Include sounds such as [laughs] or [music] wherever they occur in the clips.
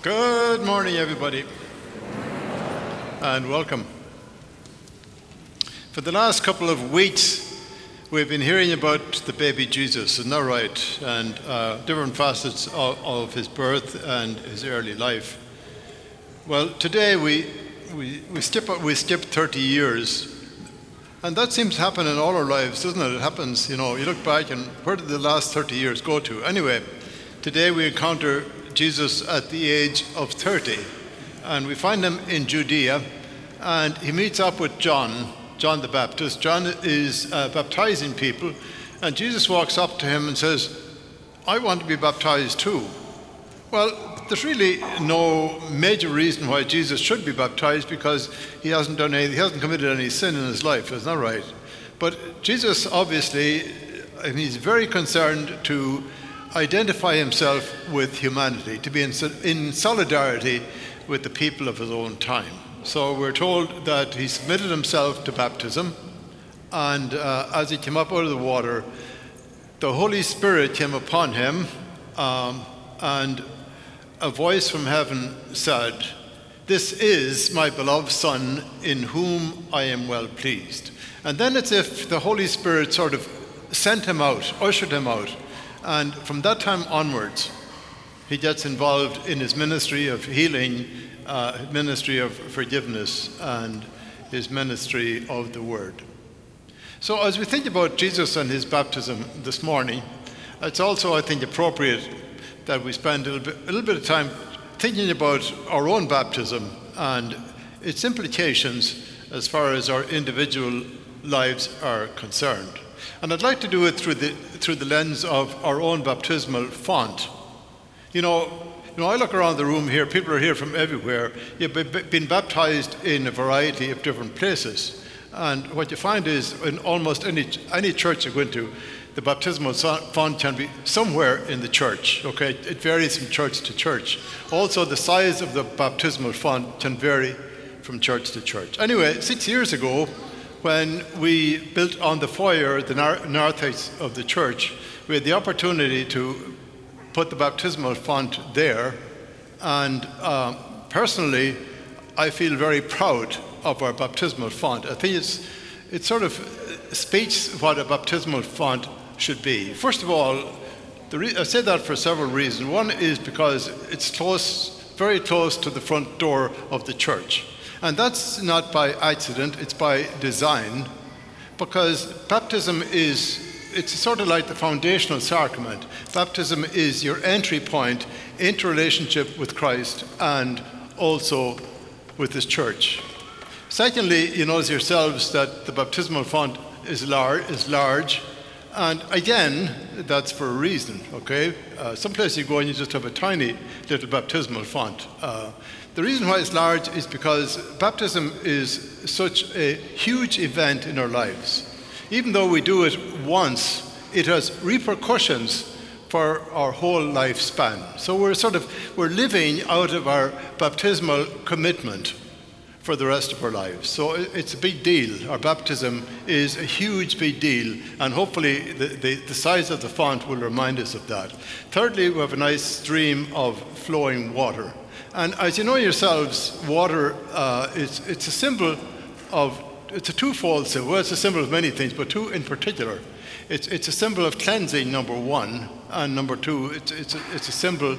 Good morning, everybody, and welcome. For the last couple of weeks, we've been hearing about the baby Jesus, isn't that right? And uh, different facets of, of, his birth and his early life. Well, today we, we, we, skip, we skip 30 years. And that seems to happen in all our lives, doesn't it? It happens, you know, you look back and where did the last 30 years go to? Anyway, today we encounter Jesus at the age of 30. And we find him in Judea, and he meets up with John, John the Baptist. John is uh, baptizing people, and Jesus walks up to him and says, I want to be baptized too. Well, there's really no major reason why Jesus should be baptized because he hasn't done any, he hasn't committed any sin in his life, isn't that right? But Jesus obviously, I mean, he's very concerned to identify himself with humanity, to be in, in solidarity with the people of his own time. So we're told that he submitted himself to baptism, and uh, as he came up out of the water, the Holy Spirit came upon him, um, and a voice from heaven said, This is my beloved Son, in whom I am well pleased. And then it's if the Holy Spirit sort of sent him out, ushered him out and from that time onwards, he gets involved in his ministry of healing, uh, ministry of forgiveness, and his ministry of the word. So, as we think about Jesus and his baptism this morning, it's also, I think, appropriate that we spend a little bit, a little bit of time thinking about our own baptism and its implications as far as our individual lives are concerned. And I'd like to do it through the, through the lens of our own baptismal font. You know, you know, I look around the room here, people are here from everywhere. You've been baptized in a variety of different places. And what you find is in almost any, any church you go into, the baptismal font can be somewhere in the church. Okay, it varies from church to church. Also, the size of the baptismal font can vary from church to church. Anyway, six years ago, when we built on the foyer, the narthex of the church, we had the opportunity to put the baptismal font there. And uh, personally, I feel very proud of our baptismal font. I think it's, it sort of speaks what a baptismal font should be. First of all, re- I say that for several reasons. One is because it's close, very close to the front door of the church. And that's not by accident, it's by design, because baptism is it's sort of like the foundational sacrament. Baptism is your entry point into relationship with Christ and also with His church. Secondly, you notice yourselves that the baptismal font is, lar- is large, and again, that's for a reason, okay? Uh, some places you go and you just have a tiny little baptismal font. Uh, the reason why it's large is because baptism is such a huge event in our lives. Even though we do it once, it has repercussions for our whole lifespan. So we're sort of we're living out of our baptismal commitment for the rest of our lives. So it's a big deal. Our baptism is a huge big deal, and hopefully the, the, the, size of the font will remind us of that. Thirdly, we have a nice stream of flowing water. And as you know yourselves, water uh, is it's a symbol of it's a twofold symbol. Well, it's a symbol of many things, but two in particular. It's, it's a symbol of cleansing, number one, and number two, it's, it's, a, it's a symbol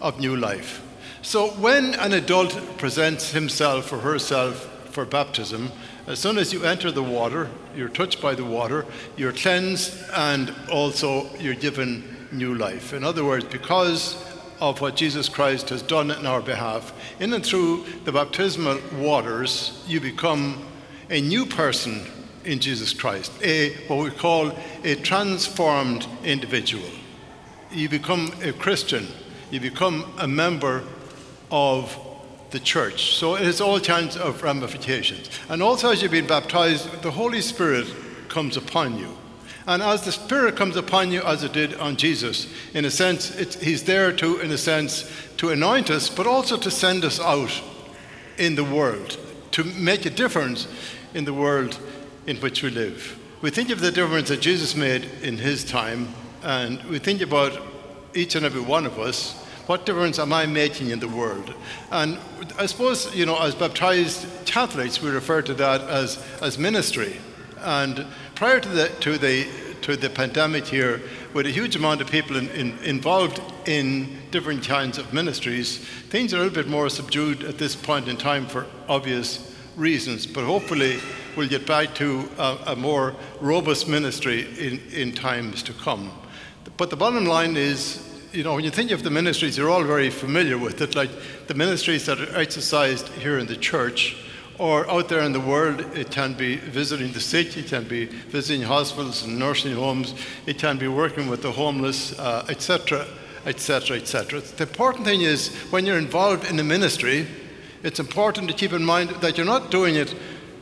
of new life. So when an adult presents himself or herself for baptism, as soon as you enter the water, you're touched by the water, you're cleansed, and also you're given new life. In other words, because of what Jesus Christ has done in our behalf. In and through the baptismal waters, you become a new person in Jesus Christ, a what we call a transformed individual. You become a Christian, you become a member of the church. So it has all kinds of ramifications. And also, as you've been baptized, the Holy Spirit comes upon you. And as the Spirit comes upon you, as it did on Jesus, in a sense, He's there to, in a sense, to anoint us, but also to send us out in the world, to make a difference in the world in which we live. We think of the difference that Jesus made in His time, and we think about each and every one of us, What difference am I making in the world? And I suppose, you know, as baptized Catholics, we refer to that as, as ministry. And prior to the, to, the, to the pandemic here, with a huge amount of people in, in, involved in different kinds of ministries, things are a little bit more subdued at this point in time for obvious reasons. But hopefully, we'll get back to a, a more robust ministry in, in times to come. But the bottom line is you know, when you think of the ministries, you're all very familiar with it, like the ministries that are exercised here in the church or out there in the world. It can be visiting the sick, it can be visiting hospitals and nursing homes, it can be working with the homeless, etc., etc., etc. The important thing is when you're involved in the ministry, it's important to keep in mind that you're not doing it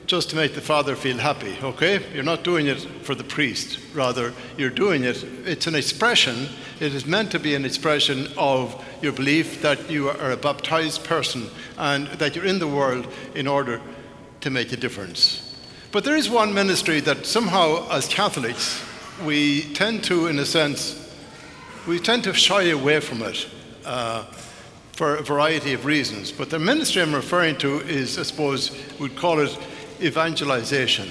just to make the father feel happy, okay? You're not doing it for the priest. Rather, you're doing it, it's an expression, it is meant to be an expression of your belief that you are a baptized person and that you're in the world in order to make a difference. But there is one ministry that somehow, as Catholics, we tend to, in a sense, we tend to shy away from it. Uh, for a variety of reasons. But the ministry I'm referring to is, I suppose, we'd call it evangelization,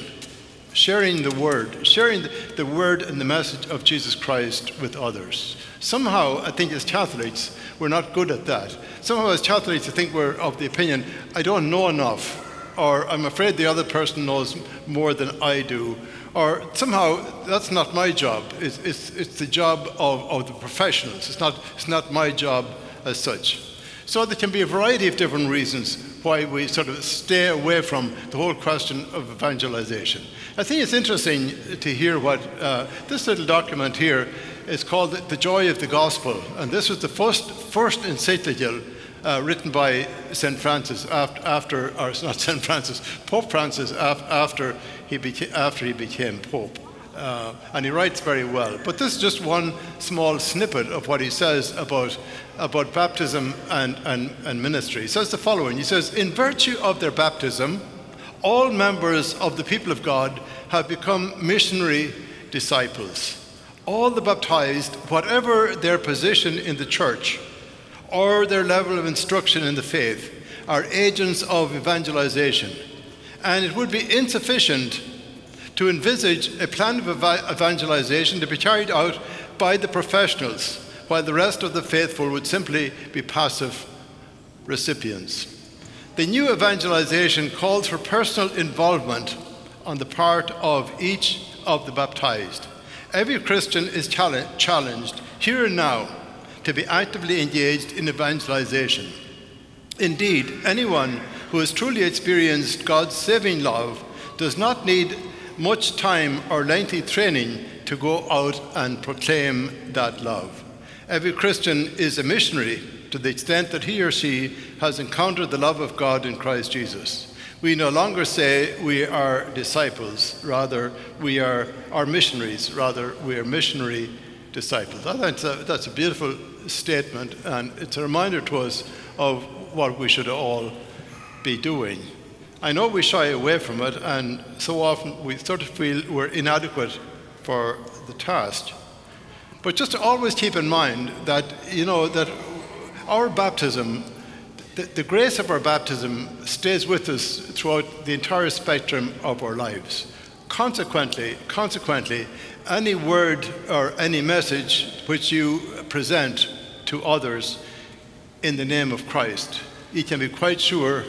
sharing the word, sharing the word and the message of Jesus Christ with others. Somehow, I think as Catholics, we're not good at that. Somehow, as Catholics, I think we're of the opinion, I don't know enough, or I'm afraid the other person knows more than I do, or somehow that's not my job. It's, it's, it's the job of, of the professionals. It's not, it's not my job as such. So there can be a variety of different reasons why we sort of stay away from the whole question of evangelization. I think it's interesting to hear what uh, this little document here is called The Joy of the Gospel. And this was the first, first encyclical uh, written by St. Francis after, after, or not [laughs] St. Francis, Pope Francis after he, beca- after he became Pope. Uh, and he writes very well. But this is just one small snippet of what he says about, about baptism and, and, and ministry. He says the following He says, In virtue of their baptism, all members of the people of God have become missionary disciples. All the baptized, whatever their position in the church or their level of instruction in the faith, are agents of evangelization. And it would be insufficient to envisage a plan of evangelization to be carried out by the professionals, while the rest of the faithful would simply be passive recipients. The new evangelization calls for personal involvement on the part of each of the baptized. Every Christian is challenged here and now to be actively engaged in evangelization. Indeed, anyone who has truly experienced God's saving love does not need much time or lengthy training to go out and proclaim that love. Every Christian is a missionary to the extent that he or she has encountered the love of God in Christ Jesus. We no longer say we are disciples, rather, we are, are missionaries, rather, we are missionary disciples. I think that's a, that's a beautiful statement, and it's a reminder to us of what we should all be doing. I know we shy away from it, and so often we sort of feel we're inadequate for the task. But just to always keep in mind that, you know, that our baptism, the, the grace of our baptism stays with us throughout the entire spectrum of our lives. Consequently, consequently, any word or any message which you present to others in the name of Christ, you can be quite sure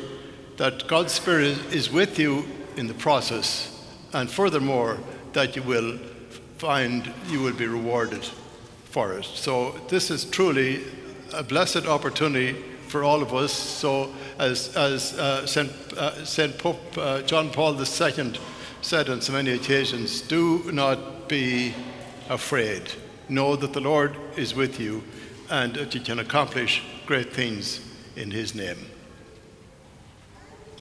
that God's Spirit is with you in the process, and furthermore, that you will find you will be rewarded for it. So, this is truly a blessed opportunity for all of us. So, as, as uh, St. Uh, St. Pope uh, John Paul II said on so many occasions, do not be afraid. Know that the Lord is with you and that you can accomplish great things in His name.